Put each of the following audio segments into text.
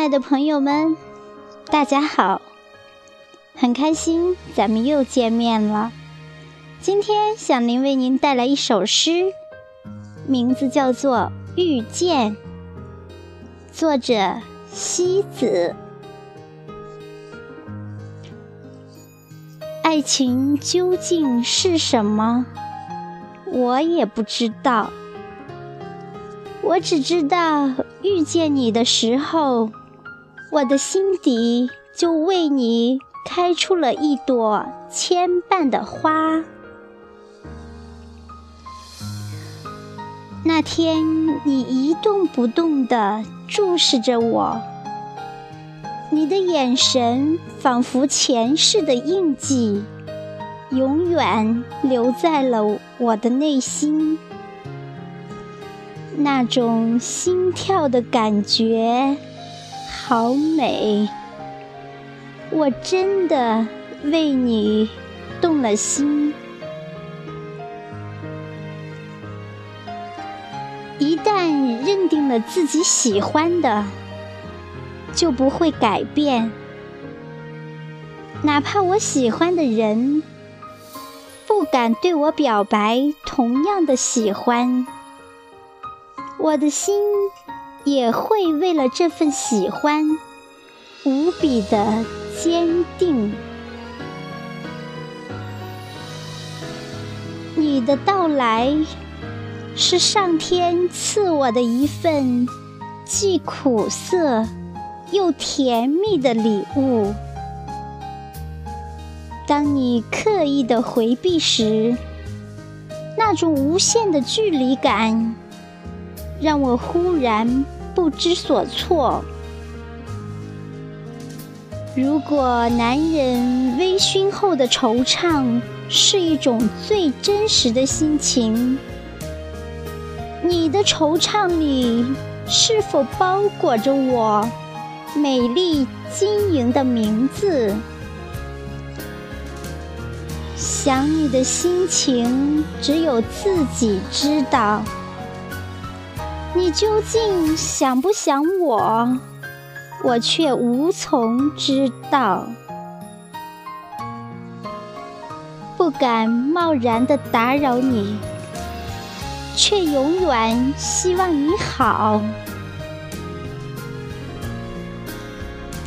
亲爱的朋友们，大家好！很开心咱们又见面了。今天小林为您带来一首诗，名字叫做《遇见》，作者西子。爱情究竟是什么？我也不知道。我只知道，遇见你的时候，我的心底就为你开出了一朵牵绊的花。那天，你一动不动地注视着我，你的眼神仿佛前世的印记，永远留在了我的内心。那种心跳的感觉，好美！我真的为你动了心。一旦认定了自己喜欢的，就不会改变。哪怕我喜欢的人不敢对我表白同样的喜欢。我的心也会为了这份喜欢无比的坚定。你的到来是上天赐我的一份既苦涩又甜蜜的礼物。当你刻意的回避时，那种无限的距离感。让我忽然不知所措。如果男人微醺后的惆怅是一种最真实的心情，你的惆怅里是否包裹着我美丽晶莹的名字？想你的心情，只有自己知道。你究竟想不想我？我却无从知道，不敢贸然的打扰你，却永远希望你好。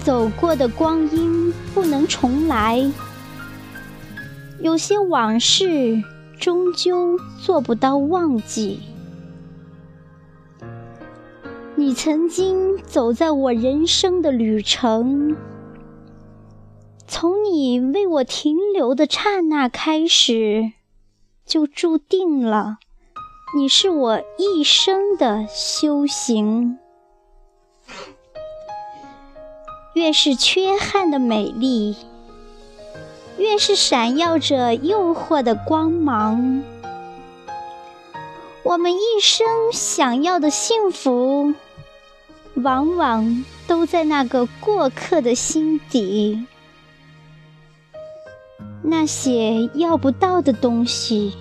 走过的光阴不能重来，有些往事终究做不到忘记。你曾经走在我人生的旅程，从你为我停留的刹那开始，就注定了你是我一生的修行。越是缺憾的美丽，越是闪耀着诱惑的光芒。我们一生想要的幸福。往往都在那个过客的心底，那些要不到的东西，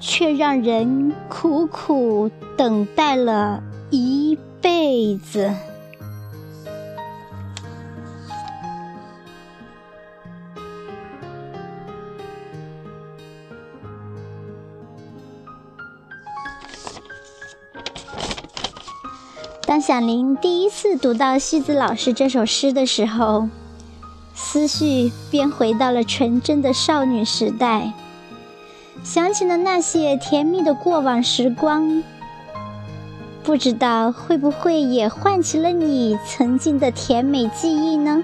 却让人苦苦等待了一辈子。当小林第一次读到西子老师这首诗的时候，思绪便回到了纯真的少女时代，想起了那些甜蜜的过往时光。不知道会不会也唤起了你曾经的甜美记忆呢？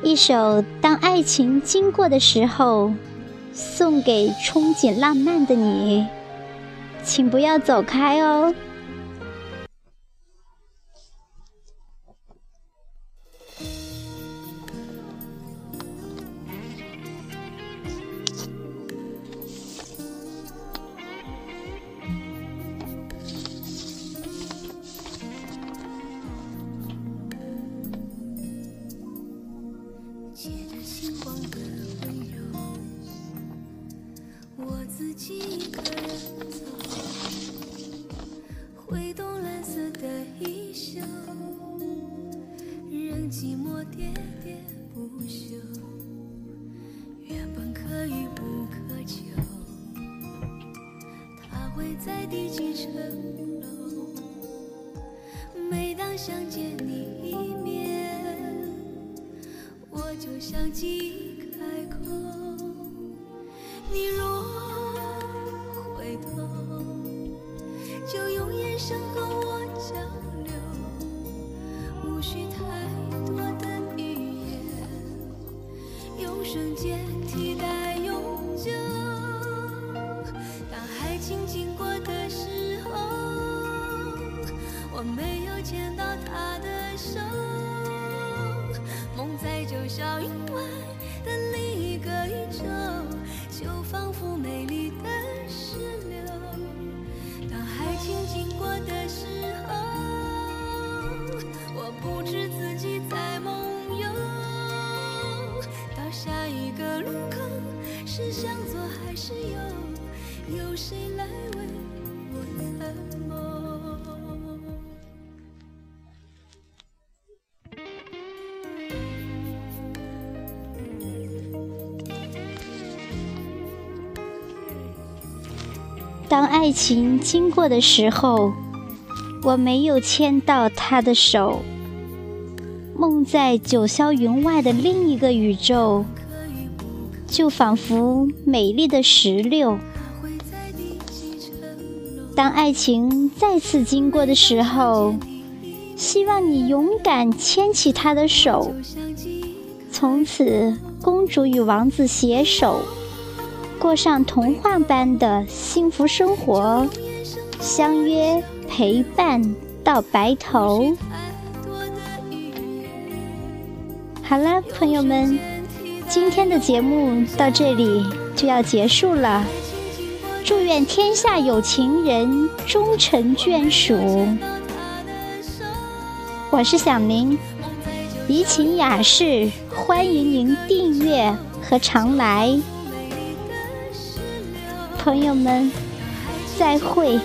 一首《当爱情经过的时候》，送给憧憬浪漫的你。请不要走开哦。自己一个人想见你一面，我就想即开口。你若回头，就用眼神和我交流，无需太多的语言，用瞬间替代永久。当爱情经过的时候，我没有见到在九霄云外当爱情经过的时候，我没有牵到他的手。梦在九霄云外的另一个宇宙，就仿佛美丽的石榴。当爱情再次经过的时候，希望你勇敢牵起他的手，从此公主与王子携手，过上童话般的幸福生活，相约陪伴到白头。好了，朋友们，今天的节目到这里就要结束了。祝愿天下有情人终成眷属。我是小明，怡情雅士，欢迎您订阅和常来。朋友们，再会。